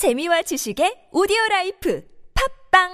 재미와 지식의 오디오 라이프 팝빵!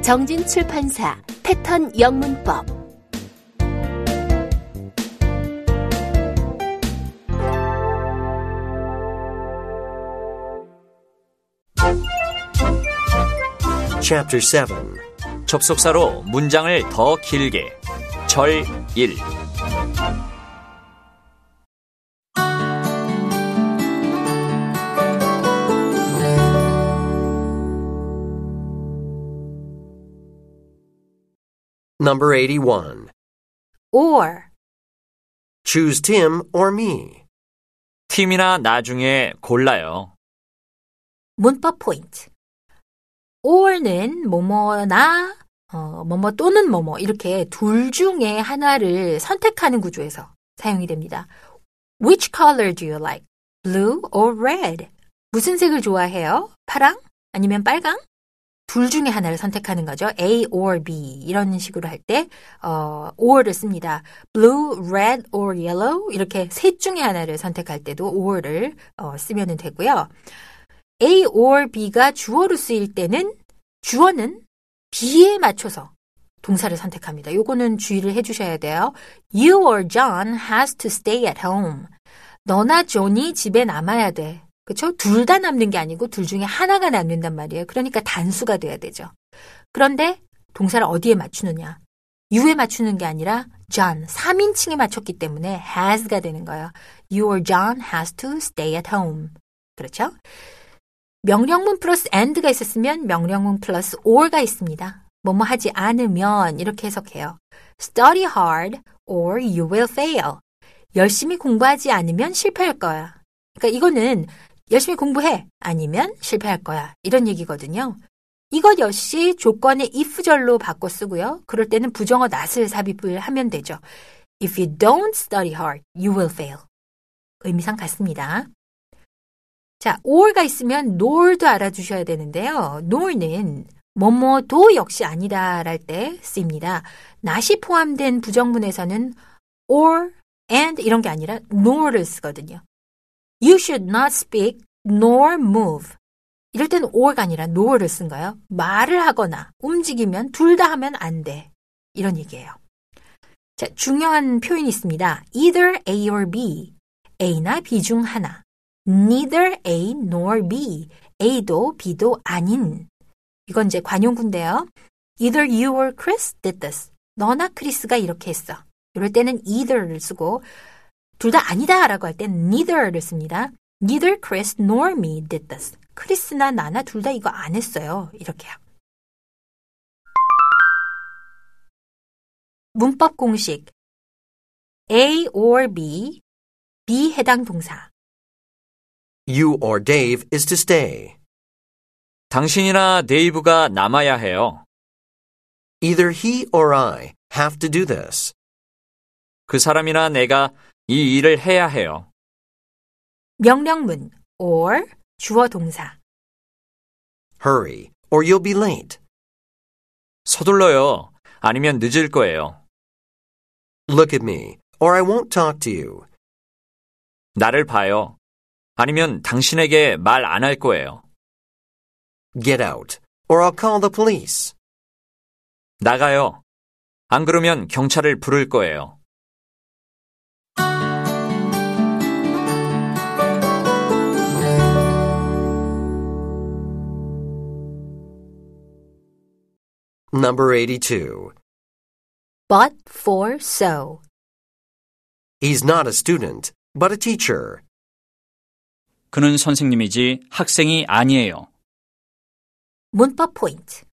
정진 출판사 패턴 영문법. Chapter 7 접속사로 문장을 더 길게. 절 1. Number 81. or Choose Tim or me. 팀이나 나중에 골라요. 문법 포인트. or는 뭐뭐나 어, 뭐뭐 또는 뭐뭐 이렇게 둘 중에 하나를 선택하는 구조에서 사용이 됩니다. Which color do you like? Blue or red? 무슨 색을 좋아해요? 파랑? 아니면 빨강? 둘 중에 하나를 선택하는 거죠. A or B 이런 식으로 할 때 어, or를 씁니다. Blue, red or yellow 이렇게 셋 중에 하나를 선택할 때도 or를 어, 쓰면 되고요. A or B가 주어로 쓰일 때는 주어는 B에 맞춰서 동사를 선택합니다. 요거는 주의를 해주셔야 돼요. You or John has to stay at home. 너나 존이 집에 남아야 돼. 그쵸? 둘 다 남는 게 아니고 둘 중에 하나가 남는단 말이에요. 그러니까 단수가 돼야 되죠. 그런데 동사를 어디에 맞추느냐? you에 맞추는 게 아니라 John, 3인칭에 맞췄기 때문에 has가 되는 거예요. You or John has to stay at home. 그렇죠? 명령문 플러스 and가 있었으면 명령문 플러스 or가 있습니다. 뭐뭐 하지 않으면 이렇게 해석해요. Study hard or you will fail. 열심히 공부하지 않으면 실패할 거야. 그러니까 이거는 열심히 공부해 아니면 실패할 거야. 이런 얘기거든요. 이것 역시 조건의 if절로 바꿔 쓰고요. 그럴 때는 부정어 not을 삽입을 하면 되죠. If you don't study hard, you will fail. 의미상 같습니다. 자, or가 있으면 nor도 알아주셔야 되는데요. nor는 뭐뭐도 역시 아니다랄 때 쓰입니다. not이 포함된 부정문에서는 or, and 이런 게 아니라 nor를 쓰거든요. You should not speak nor move. 이럴 때는 or가 아니라 nor를 쓴 거예요. 말을 하거나 움직이면 둘 다 하면 안 돼. 이런 얘기예요. 자, 중요한 표현이 있습니다. either A or B. A나 B 중 하나. Neither A nor B. A도 B도 아닌. 이건 이제 관용구인데요. either you or Chris did this. 너나 크리스가 이렇게 했어. 이럴 때는 either를 쓰고 둘 다 아니다라고 할 땐 neither를 씁니다. Neither Chris nor me did this. 크리스나 나나 둘 다 이거 안 했어요. 이렇게요. 문법 공식 A or B, B 해당 동사 You or Dave is to stay. 당신이나 데이브가 남아야 해요. Either he or I have to do this. 그 사람이나 내가 이 일을 해야 해요. 명령문 or 주어 동사 Hurry, or you'll be late. 서둘러요. 아니면 늦을 거예요. Look at me, or I won't talk to you. 나를 봐요. 아니면 당신에게 말 안 할 거예요. Get out, or I'll call the police. 나가요. 안 그러면 경찰을 부를 거예요. Number 82. but for so He's not a student, but a teacher. 그는 선생님이지 학생이 아니에요. 문법 포인트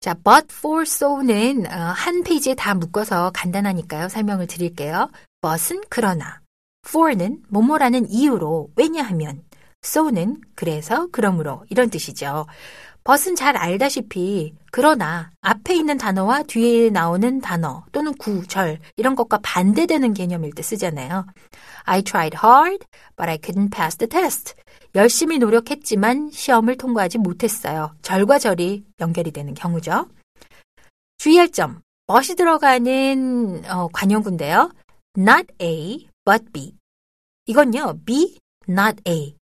자, but for so는 어, 한 페이지에 다 묶어서 간단하니까요. 설명을 드릴게요. but은 그러나, for는 뭐뭐라는 이유로, 왜냐하면, so는 그래서, 그러므로 이런 뜻이죠. But은 잘 알다시피 그러나 앞에 있는 단어와 뒤에 나오는 단어 또는 구, 절 이런 것과 반대되는 개념일 때 쓰잖아요. I tried hard, but I couldn't pass the test. 열심히 노력했지만 시험을 통과하지 못했어요. 절과 절이 연결이 되는 경우죠. 주의할 점. but이 들어가는 어, 관용구인데요. not A, but B. 이건요, B, not A.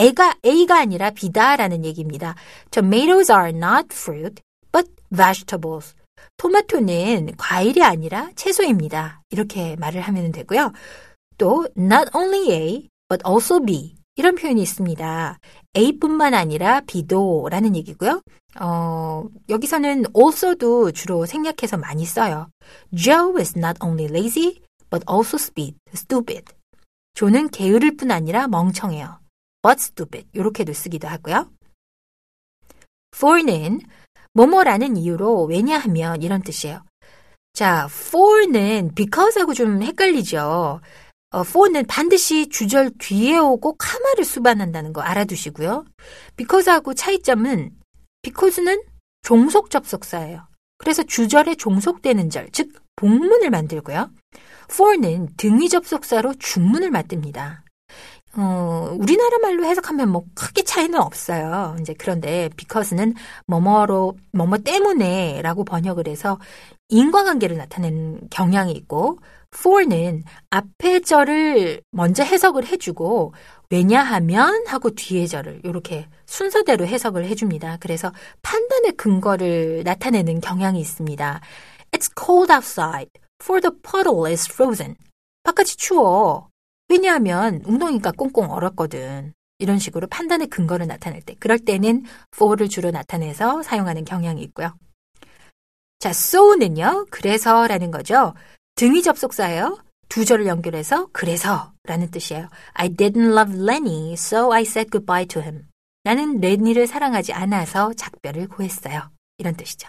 A가 A가 아니라 B다라는 얘기입니다. Tomatoes are not fruit, but vegetables. 토마토는 과일이 아니라 채소입니다. 이렇게 말을 하면 되고요. 또 not only A, but also B. 이런 표현이 있습니다. A뿐만 아니라 B도라는 얘기고요. 어, 여기서는 also도 주로 생략해서 많이 써요. Joe is not only lazy, but also stupid. 조는 게으를 뿐 아니라 멍청해요. But stupid. 이렇게도 쓰기도 하고요. for는 뭐뭐라는 이유로 왜냐하면 이런 뜻이에요. 자, for는 because하고 좀 헷갈리죠. 어, for는 반드시 주절 뒤에 오고 카마를 수반한다는 거 알아두시고요. because하고 차이점은 because는 종속 접속사예요. 그래서 주절에 종속되는 절, 즉 복문을 만들고요. for는 등위 접속사로 중문을 만듭니다. 어, 우리나라 말로 해석하면 뭐 크게 차이는 없어요. 이제 그런데 because는 뭐뭐로 뭐뭐 때문에라고 번역을 해서 인과관계를 나타내는 경향이 있고 for는 앞에 절을 먼저 해석을 해주고 왜냐하면 하고 뒤에 절을 이렇게 순서대로 해석을 해줍니다. 그래서 판단의 근거를 나타내는 경향이 있습니다. It's cold outside, for the puddle is frozen. 바깥이 추워. 왜냐하면 웅덩이가 꽁꽁 얼었거든. 이런 식으로 판단의 근거를 나타낼 때, 그럴 때는 for를 주로 나타내서 사용하는 경향이 있고요. 자, so는요, 그래서라는 거죠. 등위 접속사예요. 두 절을 연결해서 그래서라는 뜻이에요. I didn't love Lenny, so I said goodbye to him. 나는 레니를 사랑하지 않아서 작별을 고했어요. 이런 뜻이죠.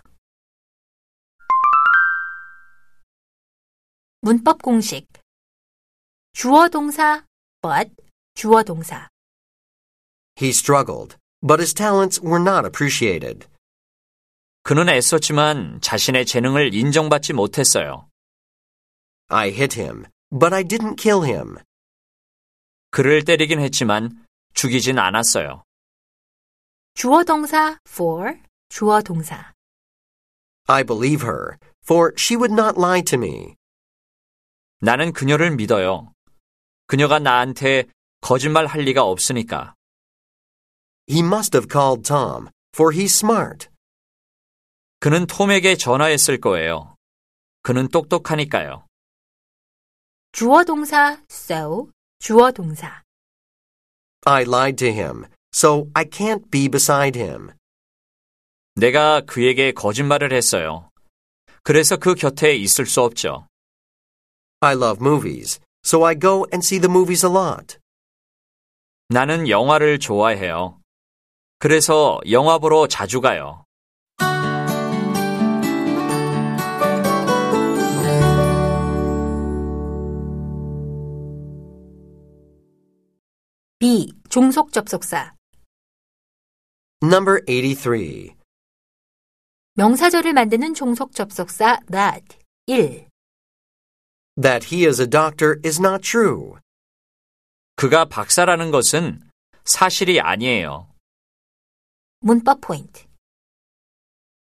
문법 공식. 주어 동사 but 주어 동사. He struggled, but his talents were not appreciated. 그는 애썼지만 자신의 재능을 인정받지 못했어요. I hit him, but I didn't kill him. 그를 때리긴 했지만 죽이진 않았어요. 주어 동사 for 주어 동사. I believe her, for she would not lie to me. 나는 그녀를 믿어요. 그녀가 나한테 거짓말 할 리가 없으니까. He must have called Tom, for he's smart. 그는 톰에게 전화했을 거예요. 그는 똑똑하니까요. 주어 동사 so 주어 동사. I lied to him, so I can't be beside him. 내가 그에게 거짓말을 했어요. 그래서 그 곁에 있을 수 없죠. I love movies, so I go and see the movies a lot. 나는 영화를 좋아해요. 그래서 영화 보러 자주 가요. B. 종속 접속사. Number 83. 명사절을 만드는 종속 접속사 that 1. That he is a doctor is not true. 그가 박사라는 것은 사실이 아니에요. 문법 포인트.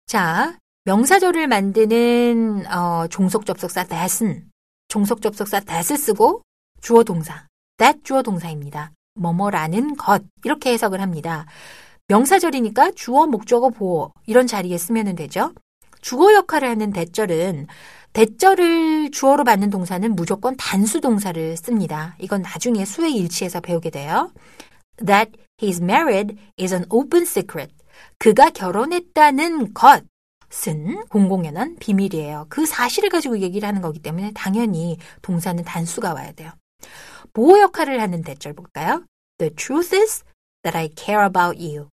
자, 명사절을 만드는 어, 종속 접속사 that은 종속 접속사 that을 쓰고 주어 동사 that 주어 동사입니다. 뭐뭐라는 것 이렇게 해석을 합니다. 명사절이니까 주어, 목적어, 보어 이런 자리에 쓰면 되죠. 주어 역할을 하는 대절은 대절을 주어로 받는 동사는 무조건 단수 동사를 씁니다. 이건 나중에 수의 일치에서 배우게 돼요. That he's married is an open secret. 그가 결혼했다는 것은 공공연한 비밀이에요. 그 사실을 가지고 얘기를 하는 거기 때문에 당연히 동사는 단수가 와야 돼요. 보호 역할을 하는 대절 볼까요? The truth is that I care about you.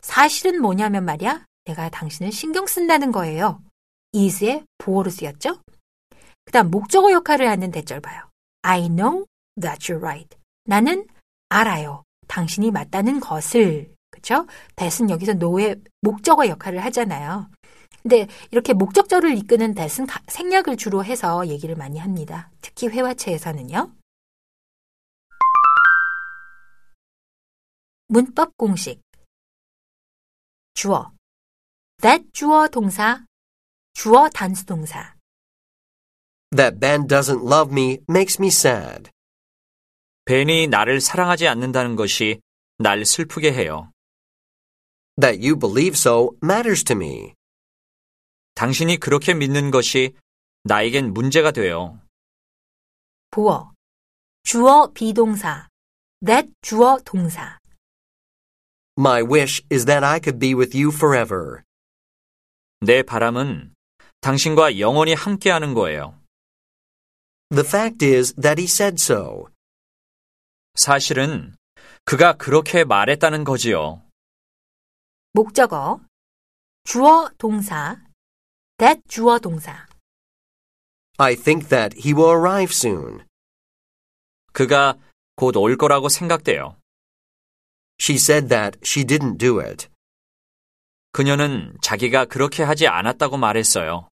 사실은 뭐냐면 말이야. 내가 당신을 신경 쓴다는 거예요. Is의 보호로 쓰였죠? 그 다음 목적어 역할을 하는 대절 봐요. I know that you're right. 나는 알아요. 당신이 맞다는 것을. 그쵸? that은 여기서 no의 목적어 역할을 하잖아요. 근데 이렇게 목적절을 이끄는 that은 생략을 주로 해서 얘기를 많이 합니다. 특히 회화체에서는요. 문법 공식. 주어. that 주어 동사, 주어 단수 동사. That Ben doesn't love me makes me sad. 벤이 나를 사랑하지 않는다는 것이 날 슬프게 해요. That you believe so matters to me. 당신이 그렇게 믿는 것이 나에겐 문제가 돼요. 보어. 주어 비동사. that 주어 동사. My wish is that I could be with you forever. 내 바람은 당신과 영원히 함께하는 거예요. The fact is that he said so. 사실은 그가 그렇게 말했다는 거지요. 목적어. 주어 동사. that 주어 동사. I think that he will arrive soon. 그가 곧 올 거라고 생각돼요. She said that she didn't do it. 그녀는 자기가 그렇게 하지 않았다고 말했어요.